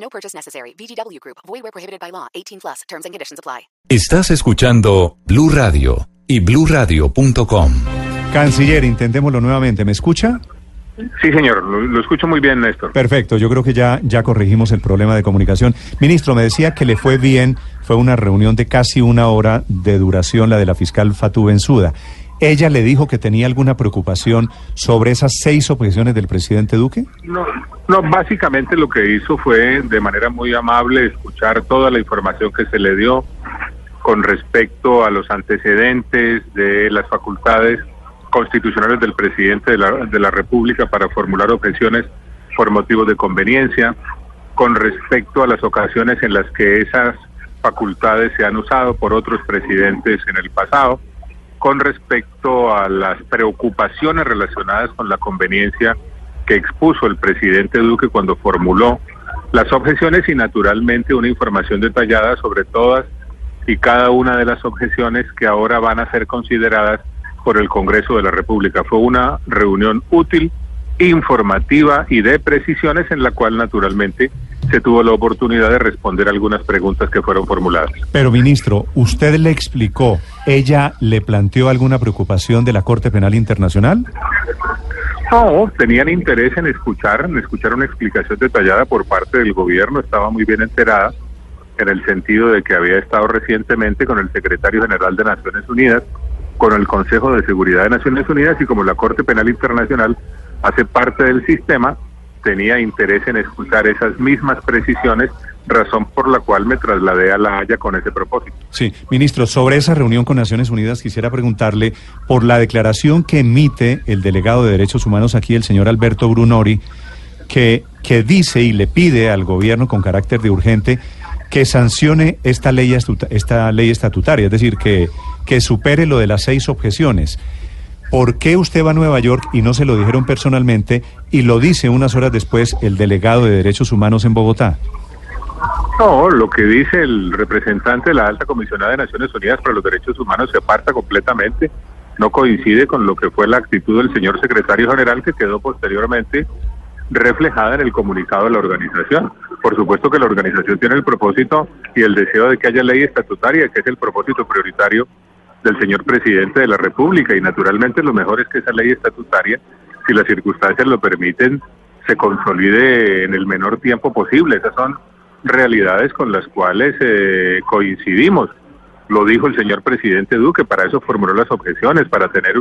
No purchase necessary. VGW Group. Void where prohibited by law. 18 plus. Terms and conditions apply. Estás escuchando Blue Radio y BlueRadio.com. Canciller, intentémoslo nuevamente. ¿Me escucha? Sí, señor, lo, lo, escucho muy bien, Néstor. Perfecto, yo creo que ya, ya corregimos el problema de comunicación. Ministro, me decía que le fue bien, fue una reunión de casi una hora de duración, la de la fiscal Fatou Benzuda. ¿Ella le dijo que tenía alguna preocupación sobre esas seis objeciones del presidente Duque? No, no, básicamente lo que hizo fue de manera muy amable escuchar toda la información que se le dio con respecto a los antecedentes de las facultades constitucionales del presidente de la, de la República para formular objeciones por motivos de conveniencia, con respecto a las ocasiones en las que esas facultades se han usado por otros presidentes en el pasado, con respecto a las preocupaciones relacionadas con la conveniencia que expuso el presidente Duque cuando formuló las objeciones y naturalmente una información detallada sobre todas y cada una de las objeciones que ahora van a ser consideradas por el Congreso de la República. Fue una reunión útil, informativa y de precisiones en la cual naturalmente se tuvo la oportunidad de responder algunas preguntas que fueron formuladas. Pero, ministro, ¿usted le explicó, ella le planteó alguna preocupación de la Corte Penal Internacional? No, tenían interés en escuchar, en escuchar una explicación detallada por parte del gobierno, estaba muy bien enterada en el sentido de que había estado recientemente con el secretario general de Naciones Unidas, con el Consejo de Seguridad de Naciones Unidas y como la Corte Penal Internacional hace parte del sistema, tenía interés en escuchar esas mismas precisiones, razón por la cual me trasladé a La Haya con ese propósito. Sí, ministro, sobre esa reunión con Naciones Unidas quisiera preguntarle por la declaración que emite el delegado de Derechos Humanos aquí, el señor Alberto Brunori, que, que dice y le pide al gobierno con carácter de urgente que sancione esta ley, esta ley estatutaria, es decir, que, que supere lo de las seis objeciones. ¿Por qué usted va a Nueva York y no se lo dijeron personalmente y lo dice unas horas después el delegado de Derechos Humanos en Bogotá? No, lo que dice el representante de la Alta Comisionada de Naciones Unidas para los Derechos Humanos se aparta completamente, no coincide con lo que fue la actitud del señor secretario general que quedó posteriormente reflejada en el comunicado de la organización. Por supuesto que la organización tiene el propósito y el deseo de que haya ley estatutaria, que es el propósito prioritario del señor presidente de la República y naturalmente lo mejor es que esa ley estatutaria, si las circunstancias lo permiten, se consolide en el menor tiempo posible. Esas son realidades con las cuales eh, coincidimos. Lo dijo el señor presidente Duque, para eso formuló las objeciones, para tener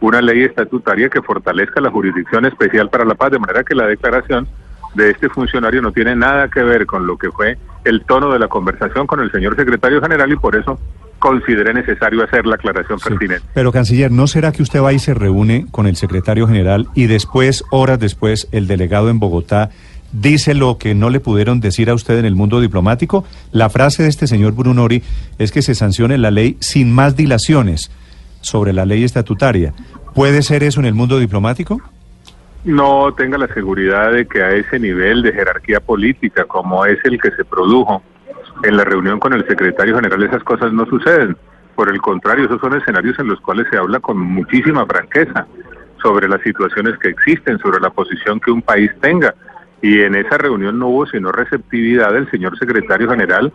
una ley estatutaria que fortalezca la jurisdicción especial para la paz, de manera que la declaración de este funcionario no tiene nada que ver con lo que fue el tono de la conversación con el señor secretario general y por eso consideré necesario hacer la aclaración Sí, pertinente. Pero, canciller, ¿no será que usted va y se reúne con el secretario general y después, horas después, el delegado en Bogotá dice lo que no le pudieron decir a usted en el mundo diplomático? La frase de este señor Brunori es que se sancione la ley sin más dilaciones sobre la ley estatutaria. ¿Puede ser eso en el mundo diplomático? no tenga la seguridad de que a ese nivel de jerarquía política como es el que se produjo en la reunión con el secretario general esas cosas no suceden. Por el contrario, esos son escenarios en los cuales se habla con muchísima franqueza sobre las situaciones que existen, sobre la posición que un país tenga. Y en esa reunión no hubo sino receptividad del señor secretario general,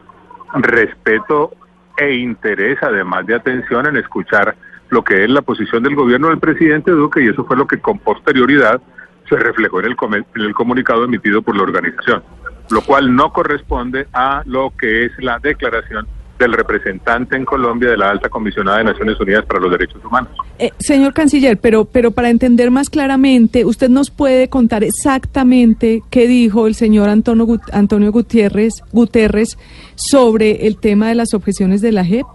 respeto e interés, además de atención en escuchar lo que es la posición del gobierno del presidente Duque y eso fue lo que con posterioridad se reflejó en el, en el comunicado emitido por la organización, lo cual no corresponde a lo que es la declaración del representante en Colombia de la Alta Comisionada de Naciones Unidas para los Derechos Humanos. Eh, señor canciller, pero, pero para entender más claramente, ¿usted nos puede contar exactamente qué dijo el señor Antonio, Gut- Antonio Gutiérrez, Guterres sobre el tema de las objeciones de la JEP?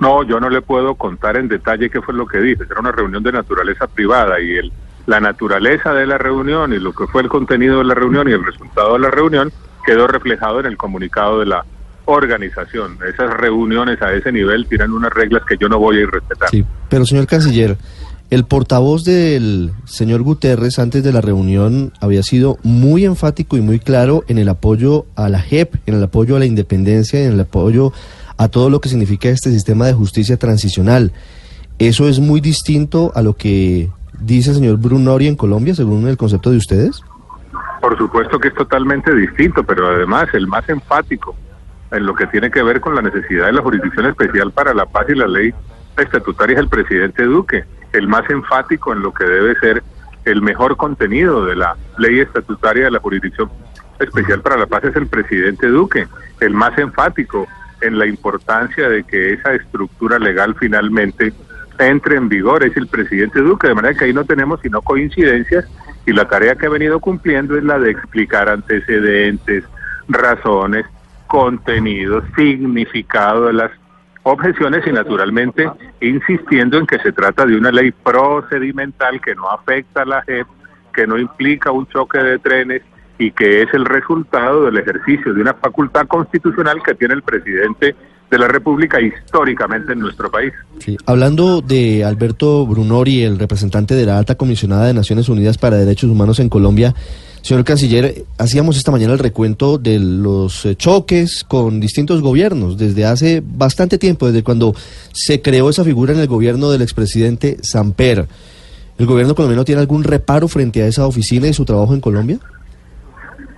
No, yo no le puedo contar en detalle qué fue lo que dije. Era una reunión de naturaleza privada y el, la naturaleza de la reunión y lo que fue el contenido de la reunión y el resultado de la reunión quedó reflejado en el comunicado de la organización. Esas reuniones a ese nivel tienen unas reglas que yo no voy a ir respetar. Sí, pero señor canciller, el portavoz del señor Guterres antes de la reunión había sido muy enfático y muy claro en el apoyo a la JEP, en el apoyo a la independencia, en el apoyo a todo lo que significa este sistema de justicia transicional. ¿Eso es muy distinto a lo que dice el señor Brunori en Colombia, según el concepto de ustedes? Por supuesto que es totalmente distinto, pero además el más enfático en lo que tiene que ver con la necesidad de la jurisdicción especial para la paz y la ley estatutaria es el presidente Duque, el más enfático en lo que debe ser el mejor contenido de la ley estatutaria de la jurisdicción especial para la paz es el presidente Duque, el más enfático en la importancia de que esa estructura legal finalmente entre en vigor es el presidente Duque, de manera que ahí no tenemos sino coincidencias y la tarea que ha venido cumpliendo es la de explicar antecedentes, razones, contenido, significado de las objeciones y naturalmente insistiendo en que se trata de una ley procedimental que no afecta a la JEP, que no implica un choque de trenes y que es el resultado del ejercicio de una facultad constitucional que tiene el presidente de la República históricamente en nuestro país. Sí. Hablando de Alberto Brunori, el representante de la alta comisionada de Naciones Unidas para Derechos Humanos en Colombia, Señor canciller, hacíamos esta mañana el recuento de los eh, choques con distintos gobiernos desde hace bastante tiempo, desde cuando se creó esa figura en el gobierno del expresidente Samper. ¿El gobierno colombiano tiene algún reparo frente a esa oficina y su trabajo en Colombia?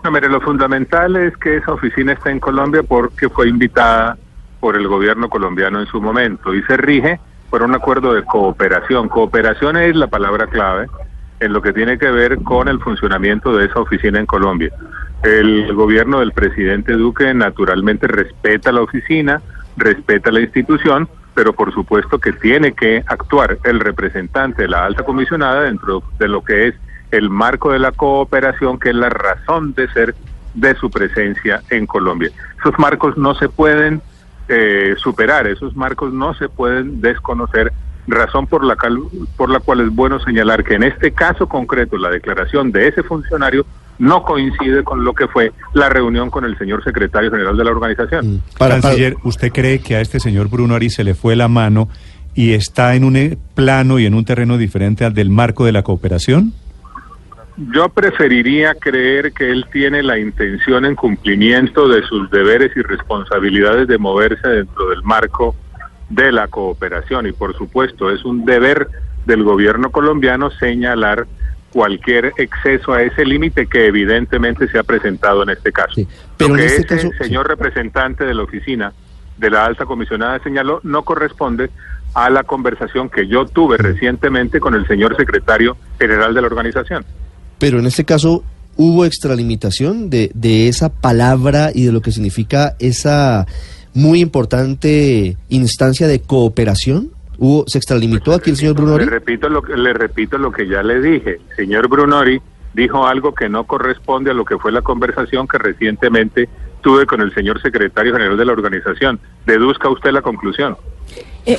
No, mire, lo fundamental es que esa oficina está en Colombia porque fue invitada por el gobierno colombiano en su momento y se rige por un acuerdo de cooperación. Cooperación es la palabra clave en lo que tiene que ver con el funcionamiento de esa oficina en Colombia. El gobierno del presidente Duque naturalmente respeta la oficina, respeta la institución, pero por supuesto que tiene que actuar el representante de la alta comisionada dentro de lo que es el marco de la cooperación, que es la razón de ser de su presencia en Colombia. Esos marcos no se pueden eh, superar, esos marcos no se pueden desconocer razón por la, por la cual es bueno señalar que en este caso concreto la declaración de ese funcionario no coincide con lo que fue la reunión con el señor secretario general de la organización. Mm. Para, Canciller, ¿usted cree que a este señor Bruno Ari se le fue la mano y está en un plano y en un terreno diferente al del marco de la cooperación? Yo preferiría creer que él tiene la intención en cumplimiento de sus deberes y responsabilidades de moverse dentro del marco de la cooperación y por supuesto es un deber del gobierno colombiano señalar cualquier exceso a ese límite que evidentemente se ha presentado en este caso. pero Lo que este ese señor representante de la oficina de la alta comisionada señaló no corresponde a la conversación que yo tuve recientemente con el señor secretario general de la organización. Pero en este caso hubo extralimitación de, de esa palabra y de lo que significa esa muy importante instancia de cooperación? ¿Hubo, ¿Se extralimitó aquí el señor Brunori? Le repito, lo, le repito lo que ya le dije. señor Brunori dijo algo que no corresponde a lo que fue la conversación que recientemente tuve con el señor secretario general de la organización. Deduzca usted la conclusión.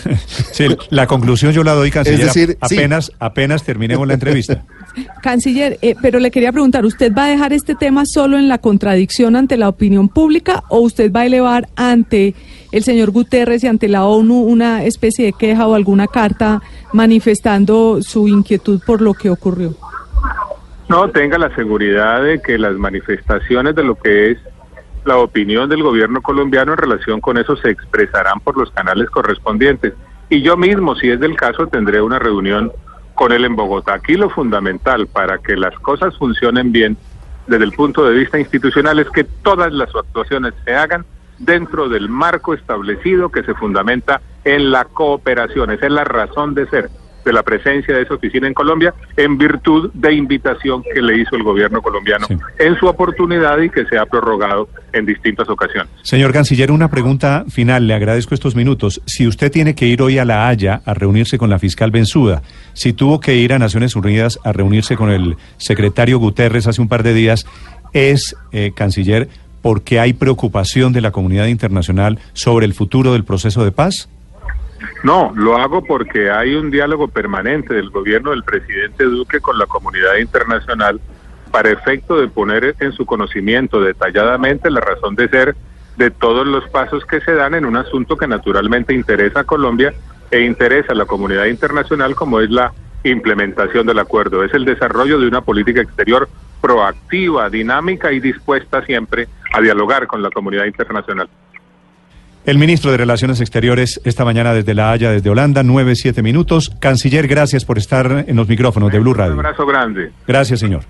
Sí, la conclusión yo la doy, canciller, es decir, apenas, apenas terminemos la entrevista. Canciller, eh, pero le quería preguntar, ¿usted va a dejar este tema solo en la contradicción ante la opinión pública o usted va a elevar ante el señor Guterres y ante la ONU una especie de queja o alguna carta manifestando su inquietud por lo que ocurrió? No, tenga la seguridad de que las manifestaciones de lo que es la opinión del gobierno colombiano en relación con eso se expresarán por los canales correspondientes. Y yo mismo, si es del caso, tendré una reunión con él en Bogotá. Aquí lo fundamental para que las cosas funcionen bien desde el punto de vista institucional es que todas las actuaciones se hagan dentro del marco establecido que se fundamenta en la cooperación. Esa es la razón de ser de la presencia de esa oficina en Colombia en virtud de invitación que le hizo el gobierno colombiano en su oportunidad y que se ha prorrogado en distintas ocasiones. Señor canciller, una pregunta final, le agradezco estos minutos. Si usted tiene que ir hoy a La Haya a reunirse con la fiscal Benzuda, si tuvo que ir a Naciones Unidas a reunirse con el secretario Guterres hace un par de días, es, eh, canciller, porque hay preocupación de la comunidad internacional sobre el futuro del proceso de paz? No, lo hago porque hay un diálogo permanente del gobierno del presidente Duque con la comunidad internacional para efecto de poner en su conocimiento detalladamente la razón de ser de todos los pasos que se dan en un asunto que naturalmente interesa a Colombia e interesa a la comunidad internacional como es la implementación del acuerdo. Es el desarrollo de una política exterior proactiva, dinámica y dispuesta siempre a dialogar con la comunidad internacional. El ministro de Relaciones Exteriores esta mañana desde La Haya, desde Holanda, nueve, siete minutos. Canciller, gracias por estar en los micrófonos de Blue Radio. Un abrazo grande. Gracias, señor.